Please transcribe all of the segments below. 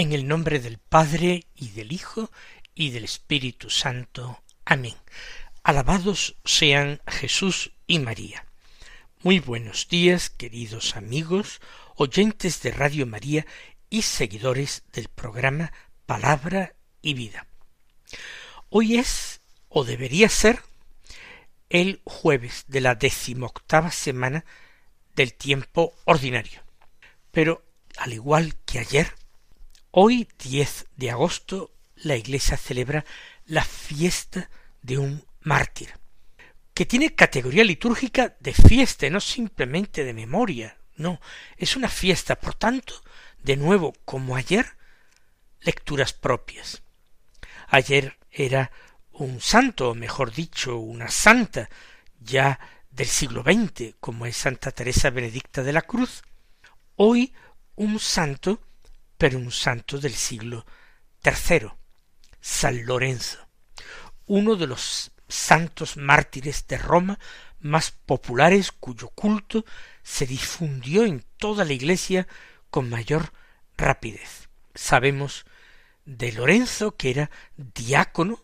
En el nombre del Padre y del Hijo y del Espíritu Santo. Amén. Alabados sean Jesús y María. Muy buenos días, queridos amigos, oyentes de Radio María y seguidores del programa Palabra y Vida. Hoy es, o debería ser, el jueves de la decimoctava semana del tiempo ordinario. Pero, al igual que ayer, Hoy, 10 de agosto, la Iglesia celebra la fiesta de un mártir, que tiene categoría litúrgica de fiesta, no simplemente de memoria, no, es una fiesta, por tanto, de nuevo, como ayer, lecturas propias. Ayer era un santo, o mejor dicho, una santa, ya del siglo XX, como es Santa Teresa Benedicta de la Cruz. Hoy un santo pero un santo del siglo III, San Lorenzo, uno de los santos mártires de Roma más populares cuyo culto se difundió en toda la iglesia con mayor rapidez. Sabemos de Lorenzo que era diácono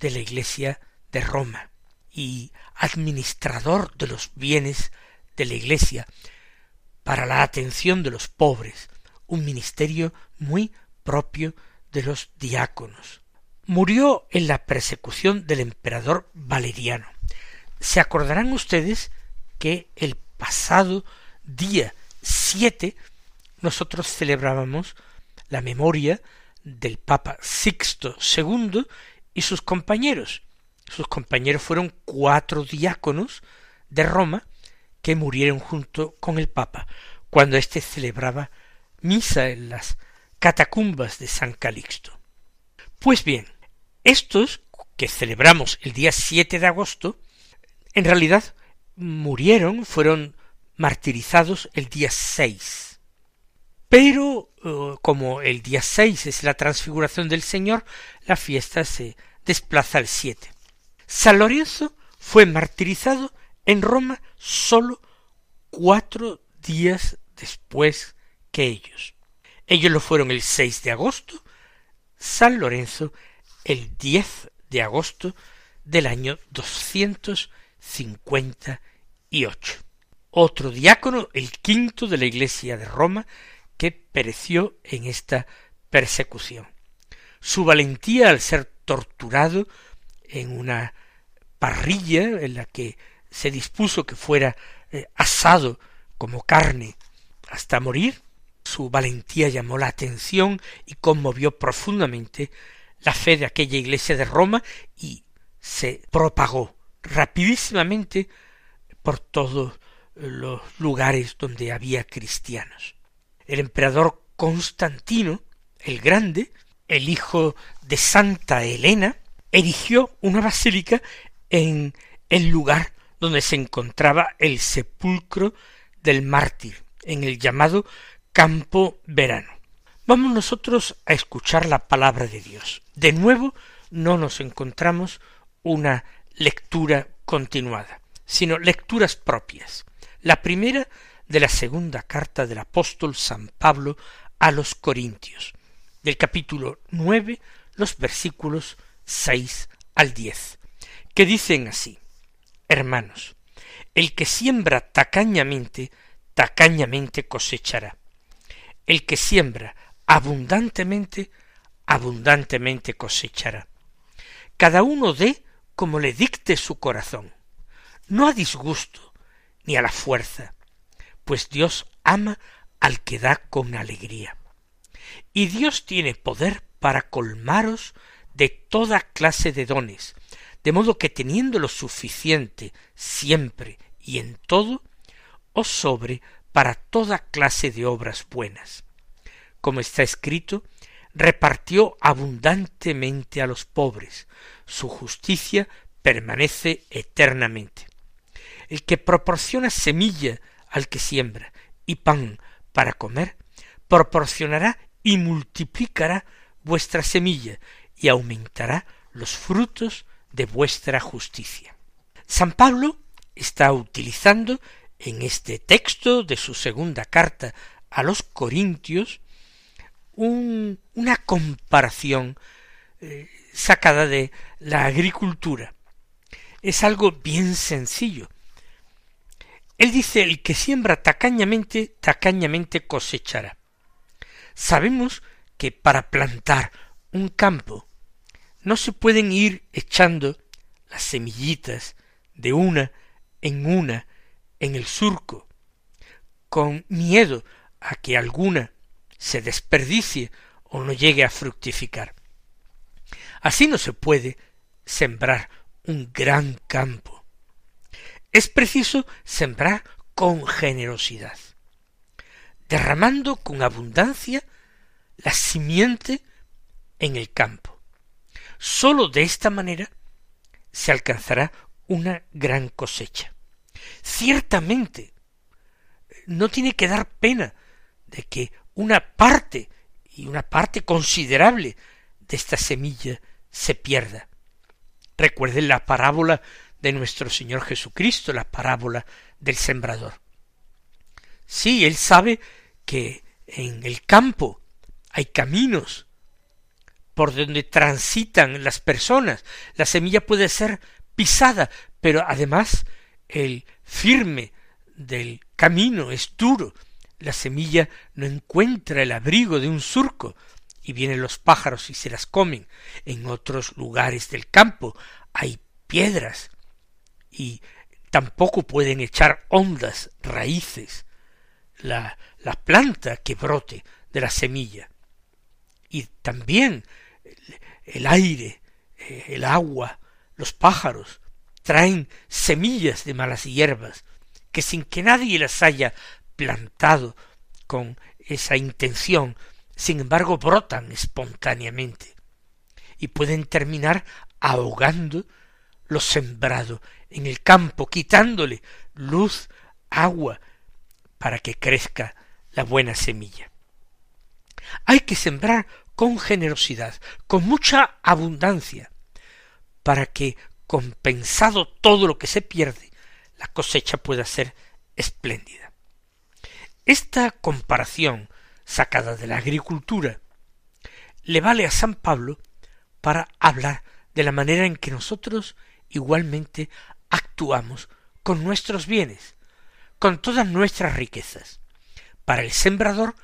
de la iglesia de Roma y administrador de los bienes de la iglesia para la atención de los pobres, un ministerio muy propio de los diáconos. Murió en la persecución del emperador Valeriano. Se acordarán ustedes que el pasado día siete nosotros celebrábamos la memoria del Papa Sixto II y sus compañeros. Sus compañeros fueron cuatro diáconos de Roma que murieron junto con el Papa cuando éste celebraba misa en las catacumbas de San Calixto. Pues bien, estos que celebramos el día 7 de agosto, en realidad murieron, fueron martirizados el día 6. Pero eh, como el día 6 es la transfiguración del Señor, la fiesta se desplaza al 7. San Lorenzo fue martirizado en Roma sólo cuatro días después que ellos. Ellos lo fueron el 6 de agosto, San Lorenzo el 10 de agosto del año 258. Otro diácono, el quinto de la iglesia de Roma, que pereció en esta persecución. Su valentía al ser torturado en una parrilla en la que se dispuso que fuera eh, asado como carne hasta morir, su valentía llamó la atención y conmovió profundamente la fe de aquella iglesia de Roma y se propagó rapidísimamente por todos los lugares donde había cristianos. El emperador Constantino el Grande, el hijo de Santa Elena, erigió una basílica en el lugar donde se encontraba el sepulcro del mártir, en el llamado campo verano. Vamos nosotros a escuchar la palabra de Dios. De nuevo no nos encontramos una lectura continuada, sino lecturas propias. La primera de la segunda carta del apóstol San Pablo a los Corintios, del capítulo nueve, los versículos seis al diez, que dicen así Hermanos, el que siembra tacañamente, tacañamente cosechará el que siembra abundantemente, abundantemente cosechará. Cada uno dé como le dicte su corazón, no a disgusto ni a la fuerza, pues Dios ama al que da con alegría. Y Dios tiene poder para colmaros de toda clase de dones, de modo que teniendo lo suficiente siempre y en todo, os sobre para toda clase de obras buenas. Como está escrito, repartió abundantemente a los pobres, su justicia permanece eternamente. El que proporciona semilla al que siembra y pan para comer, proporcionará y multiplicará vuestra semilla y aumentará los frutos de vuestra justicia. San Pablo está utilizando en este texto de su segunda carta a los Corintios una comparación eh, sacada de la agricultura. Es algo bien sencillo. Él dice el que siembra tacañamente, tacañamente cosechará. Sabemos que para plantar un campo no se pueden ir echando las semillitas de una en una en el surco, con miedo a que alguna se desperdicie o no llegue a fructificar. Así no se puede sembrar un gran campo. Es preciso sembrar con generosidad, derramando con abundancia la simiente en el campo. Sólo de esta manera se alcanzará una gran cosecha. Ciertamente, no tiene que dar pena de que una parte, y una parte considerable de esta semilla se pierda. Recuerden la parábola de nuestro Señor Jesucristo, la parábola del sembrador. Sí, él sabe que en el campo hay caminos por donde transitan las personas. La semilla puede ser pisada, pero además el firme del camino es duro. La semilla no encuentra el abrigo de un surco y vienen los pájaros y se las comen. En otros lugares del campo hay piedras y tampoco pueden echar hondas raíces la, la planta que brote de la semilla y también el aire, eh, el agua, los pájaros, traen semillas de malas hierbas, que sin que nadie las haya plantado con esa intención, sin embargo brotan espontáneamente y pueden terminar ahogando lo sembrado en el campo, quitándole luz, agua, para que crezca la buena semilla. Hay que sembrar con generosidad, con mucha abundancia, para que, compensado todo lo que se pierde, la cosecha pueda ser espléndida. Esta comparación sacada de la agricultura le vale a San Pablo para hablar de la manera en que nosotros igualmente actuamos con nuestros bienes, con todas nuestras riquezas. Para el sembrador,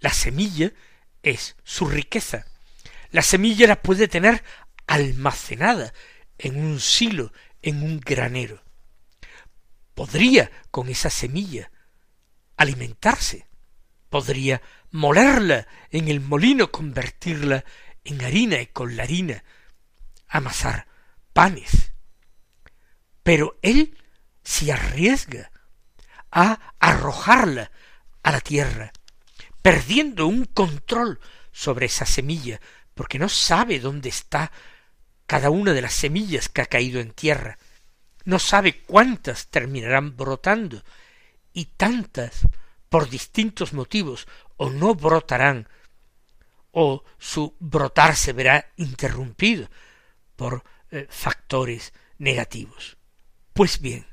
la semilla es su riqueza. La semilla la puede tener almacenada en un silo, en un granero. Podría con esa semilla alimentarse, podría molerla en el molino, convertirla en harina y con la harina amasar panes. Pero él se arriesga a arrojarla a la tierra perdiendo un control sobre esa semilla, porque no sabe dónde está cada una de las semillas que ha caído en tierra, no sabe cuántas terminarán brotando, y tantas, por distintos motivos, o no brotarán, o su brotar se verá interrumpido por eh, factores negativos. Pues bien,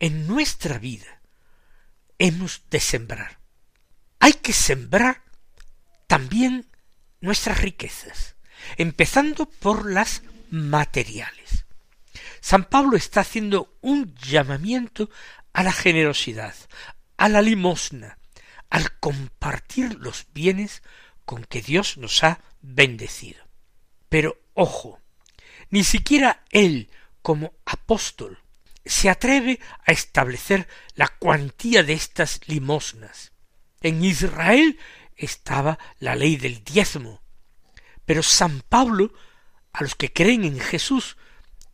en nuestra vida hemos de sembrar hay que sembrar también nuestras riquezas, empezando por las materiales. San Pablo está haciendo un llamamiento a la generosidad, a la limosna, al compartir los bienes con que Dios nos ha bendecido. Pero ojo, ni siquiera él como apóstol se atreve a establecer la cuantía de estas limosnas, En Israel estaba la ley del diezmo, pero San Pablo a los que creen en Jesús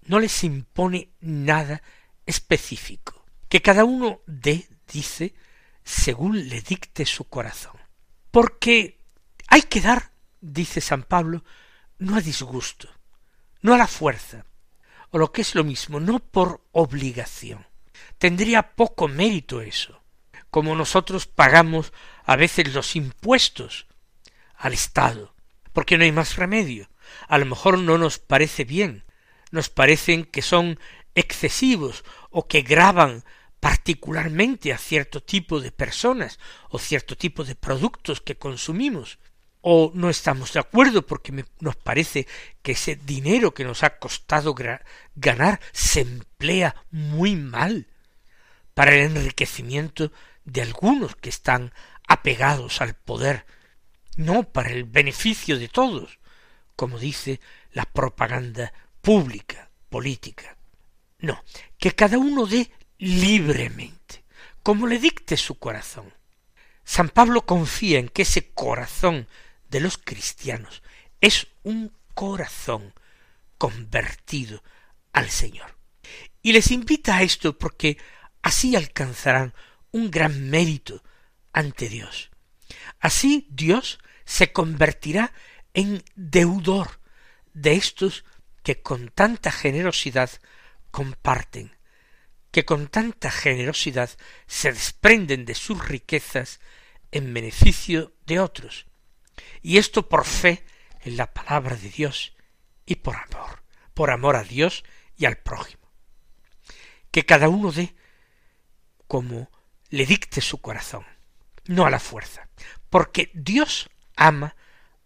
no les impone nada específico, que cada uno dé, dice, según le dicte su corazón. Porque hay que dar, dice San Pablo, no a disgusto, no a la fuerza, o lo que es lo mismo, no por obligación. Tendría poco mérito eso, como nosotros pagamos a veces los impuestos al Estado, porque no hay más remedio. A lo mejor no nos parece bien, nos parecen que son excesivos o que graban particularmente a cierto tipo de personas o cierto tipo de productos que consumimos, o no estamos de acuerdo porque nos parece que ese dinero que nos ha costado ganar se emplea muy mal para el enriquecimiento de algunos que están apegados al poder, no para el beneficio de todos, como dice la propaganda pública, política. No, que cada uno dé libremente, como le dicte su corazón. San Pablo confía en que ese corazón de los cristianos es un corazón convertido al Señor. Y les invita a esto porque así alcanzarán un gran mérito ante Dios. Así Dios se convertirá en deudor de estos que con tanta generosidad comparten, que con tanta generosidad se desprenden de sus riquezas en beneficio de otros, y esto por fe en la palabra de Dios y por amor, por amor a Dios y al prójimo. Que cada uno dé como le dicte su corazón, no a la fuerza, porque Dios ama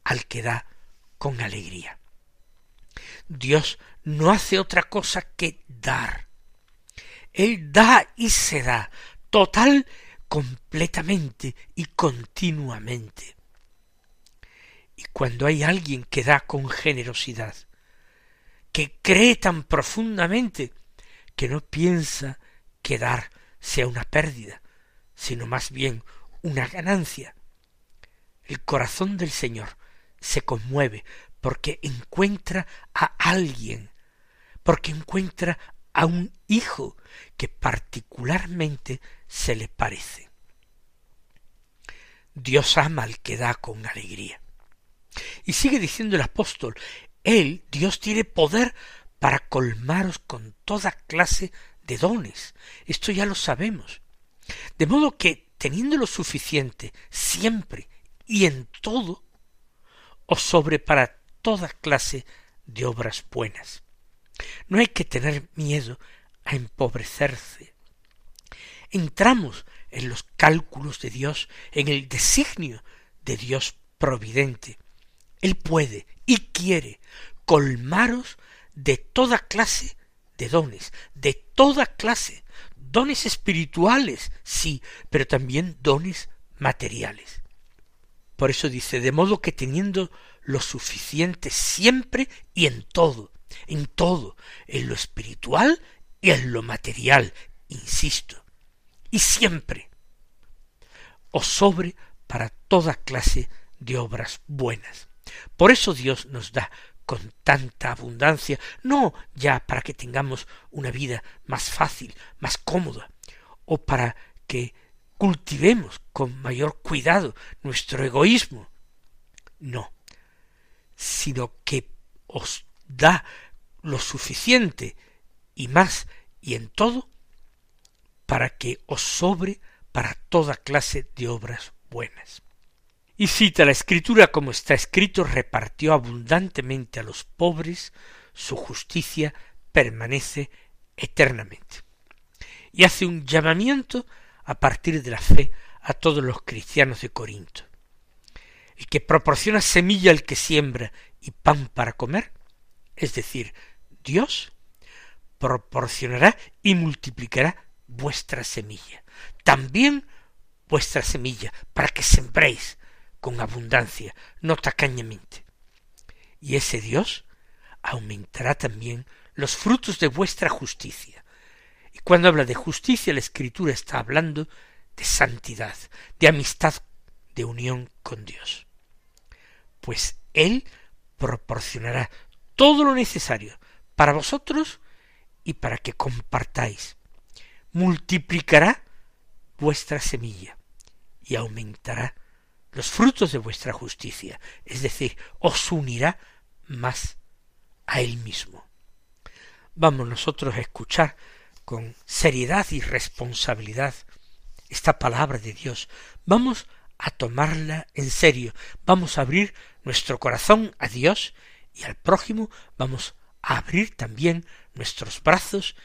al que da con alegría. Dios no hace otra cosa que dar. Él da y se da, total, completamente y continuamente. Y cuando hay alguien que da con generosidad, que cree tan profundamente que no piensa que dar sea una pérdida, sino más bien una ganancia, el corazón del Señor se conmueve porque encuentra a alguien, porque encuentra a un hijo que particularmente se le parece. Dios ama al que da con alegría. Y sigue diciendo el apóstol, Él, Dios, tiene poder para colmaros con toda clase de dones. Esto ya lo sabemos. De modo que, teniendo lo suficiente siempre y en todo, os sobre para toda clase de obras buenas. No hay que tener miedo a empobrecerse. Entramos en los cálculos de Dios, en el designio de Dios providente. Él puede y quiere colmaros de toda clase de dones, de toda clase, dones espirituales, sí, pero también dones materiales. Por eso dice, de modo que teniendo lo suficiente siempre y en todo, en todo, en lo espiritual y en lo material, insisto, y siempre, o sobre para toda clase de obras buenas. Por eso Dios nos da con tanta abundancia, no ya para que tengamos una vida más fácil, más cómoda, o para que cultivemos con mayor cuidado nuestro egoísmo. No, sino que os da lo suficiente y más y en todo para que os sobre para toda clase de obras buenas. Y cita la escritura como está escrito, repartió abundantemente a los pobres, su justicia permanece eternamente. Y hace un llamamiento a partir de la fe a todos los cristianos de Corinto el que proporciona semilla al que siembra y pan para comer, es decir, Dios, proporcionará y multiplicará vuestra semilla. También vuestra semilla, para que sembréis con abundancia, no tacañamente. Y ese Dios aumentará también los frutos de vuestra justicia. Y cuando habla de justicia, la Escritura está hablando de santidad, de amistad de unión con Dios. Pues Él proporcionará todo lo necesario para vosotros y para que compartáis. Multiplicará vuestra semilla y aumentará los frutos de vuestra justicia, es decir, os unirá más a Él mismo. Vamos nosotros a escuchar con seriedad y responsabilidad esta palabra de Dios. Vamos a tomarla en serio. Vamos a abrir nuestro corazón a Dios y al prójimo. Vamos a abrir también nuestros brazos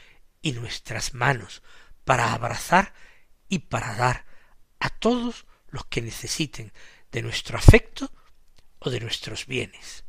y nuestras manos para abrazar y para dar a todos los que necesiten de nuestro afecto o de nuestros bienes.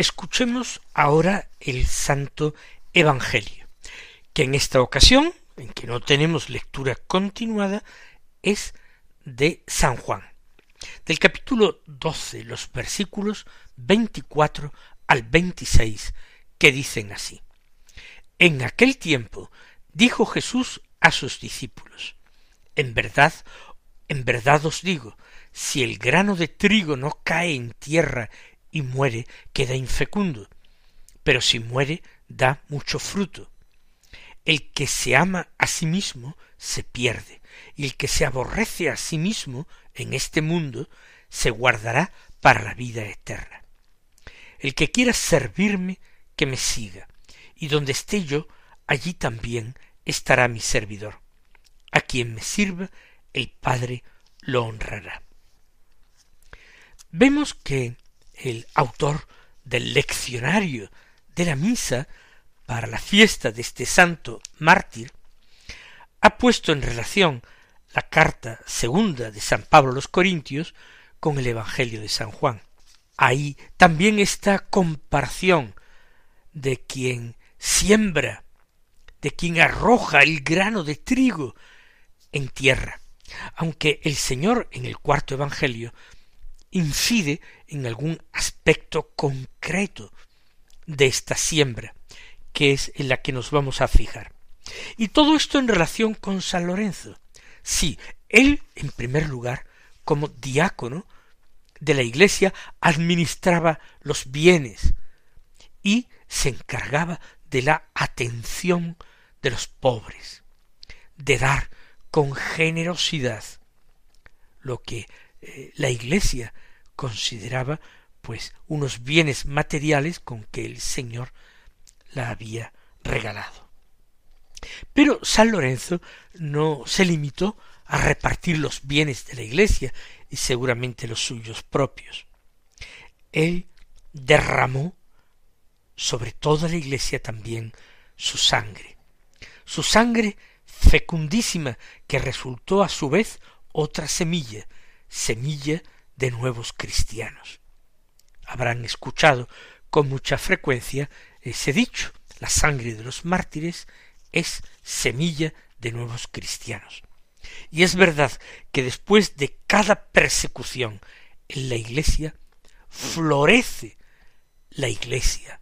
Escuchemos ahora el Santo Evangelio, que en esta ocasión, en que no tenemos lectura continuada, es de San Juan, del capítulo doce, los versículos veinticuatro al veintiséis, que dicen así. En aquel tiempo dijo Jesús a sus discípulos, En verdad, en verdad os digo, si el grano de trigo no cae en tierra y muere, queda infecundo, pero si muere, da mucho fruto. El que se ama a sí mismo se pierde, y el que se aborrece a sí mismo en este mundo se guardará para la vida eterna. El que quiera servirme, que me siga, y donde esté yo, allí también estará mi servidor. A quien me sirva, el Padre lo honrará. Vemos que el autor del leccionario de la misa para la fiesta de este santo mártir, ha puesto en relación la carta segunda de San Pablo a los Corintios con el Evangelio de San Juan. Ahí también esta comparación de quien siembra, de quien arroja el grano de trigo en tierra, aunque el Señor en el cuarto Evangelio incide en algún aspecto concreto de esta siembra, que es en la que nos vamos a fijar. Y todo esto en relación con San Lorenzo. Sí, él, en primer lugar, como diácono de la Iglesia, administraba los bienes y se encargaba de la atención de los pobres, de dar con generosidad lo que eh, la Iglesia consideraba pues unos bienes materiales con que el Señor la había regalado. Pero San Lorenzo no se limitó a repartir los bienes de la Iglesia y seguramente los suyos propios. Él derramó sobre toda la Iglesia también su sangre, su sangre fecundísima que resultó a su vez otra semilla, semilla de nuevos cristianos. Habrán escuchado con mucha frecuencia ese dicho, la sangre de los mártires es semilla de nuevos cristianos. Y es verdad que después de cada persecución en la iglesia, florece la iglesia,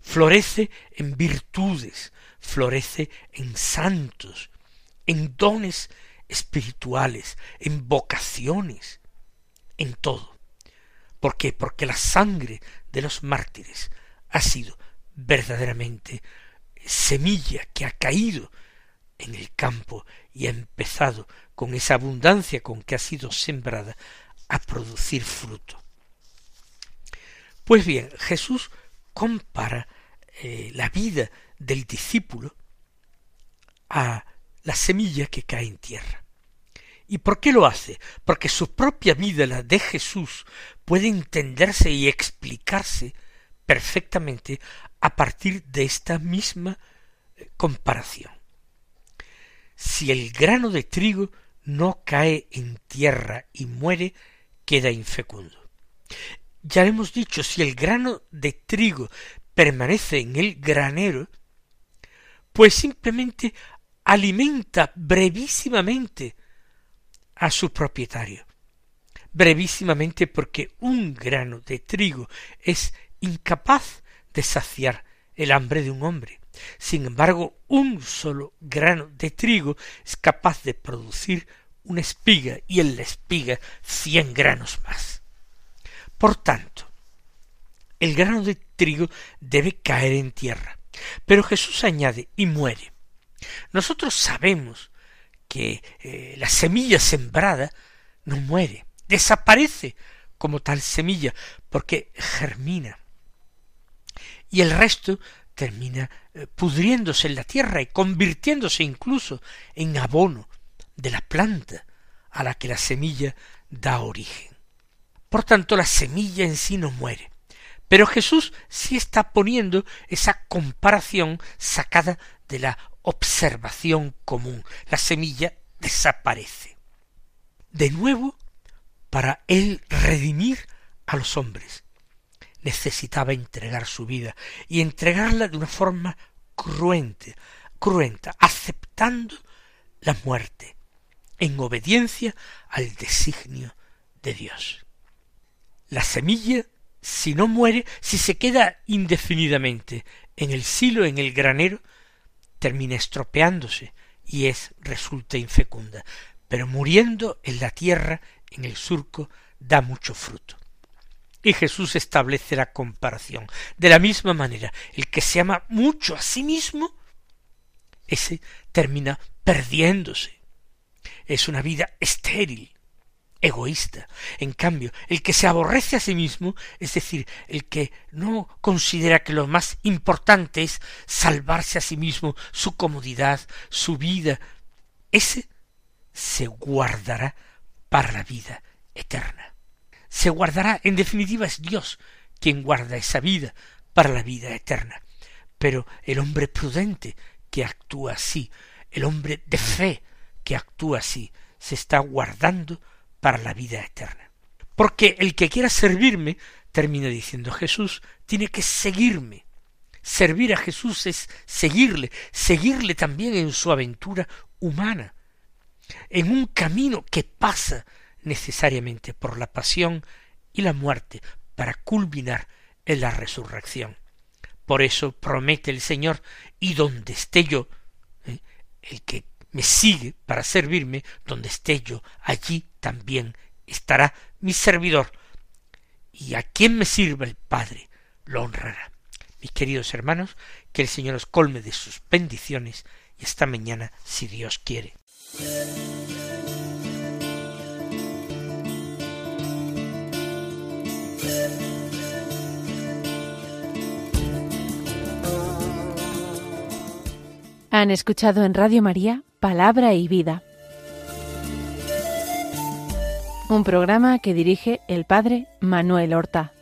florece en virtudes, florece en santos, en dones espirituales, en vocaciones, en todo. ¿Por qué? Porque la sangre de los mártires ha sido verdaderamente semilla que ha caído en el campo y ha empezado con esa abundancia con que ha sido sembrada a producir fruto. Pues bien, Jesús compara eh, la vida del discípulo a la semilla que cae en tierra. ¿Y por qué lo hace? Porque su propia vida, la de Jesús, puede entenderse y explicarse perfectamente a partir de esta misma eh, comparación. Si el grano de trigo no cae en tierra y muere, queda infecundo. Ya hemos dicho, si el grano de trigo permanece en el granero, pues simplemente alimenta brevísimamente a su propietario. Brevísimamente porque un grano de trigo es incapaz de saciar el hambre de un hombre. Sin embargo, un solo grano de trigo es capaz de producir una espiga y en la espiga cien granos más. Por tanto, el grano de trigo debe caer en tierra. Pero Jesús añade y muere. Nosotros sabemos que eh, la semilla sembrada no muere, desaparece como tal semilla, porque germina. Y el resto termina eh, pudriéndose en la tierra y convirtiéndose incluso en abono de la planta a la que la semilla da origen. Por tanto, la semilla en sí no muere. Pero Jesús sí está poniendo esa comparación sacada de la observación común. La semilla desaparece. De nuevo, para él redimir a los hombres, necesitaba entregar su vida y entregarla de una forma cruente, cruenta, aceptando la muerte, en obediencia al designio de Dios. La semilla, si no muere, si se queda indefinidamente en el silo, en el granero, termina estropeándose y es resulta infecunda, pero muriendo en la tierra, en el surco, da mucho fruto. Y Jesús establece la comparación. De la misma manera, el que se ama mucho a sí mismo, ese termina perdiéndose. Es una vida estéril, egoísta. En cambio, el que se aborrece a sí mismo, es decir, el que no considera que lo más importante es salvarse a sí mismo, su comodidad, su vida, ese se guardará para la vida eterna se guardará. En definitiva es Dios quien guarda esa vida para la vida eterna. Pero el hombre prudente que actúa así, el hombre de fe que actúa así, se está guardando para la vida eterna. Porque el que quiera servirme, termina diciendo Jesús, tiene que seguirme. Servir a Jesús es seguirle, seguirle también en su aventura humana, en un camino que pasa necesariamente por la pasión y la muerte para culminar en la resurrección. Por eso promete el Señor, y donde esté yo, ¿eh? el que me sigue para servirme, donde esté yo, allí también estará mi servidor, y a quien me sirva el Padre lo honrará. Mis queridos hermanos, que el Señor os colme de sus bendiciones, y esta mañana, si Dios quiere. Han escuchado en Radio María Palabra y Vida, un programa que dirige el Padre Manuel Horta.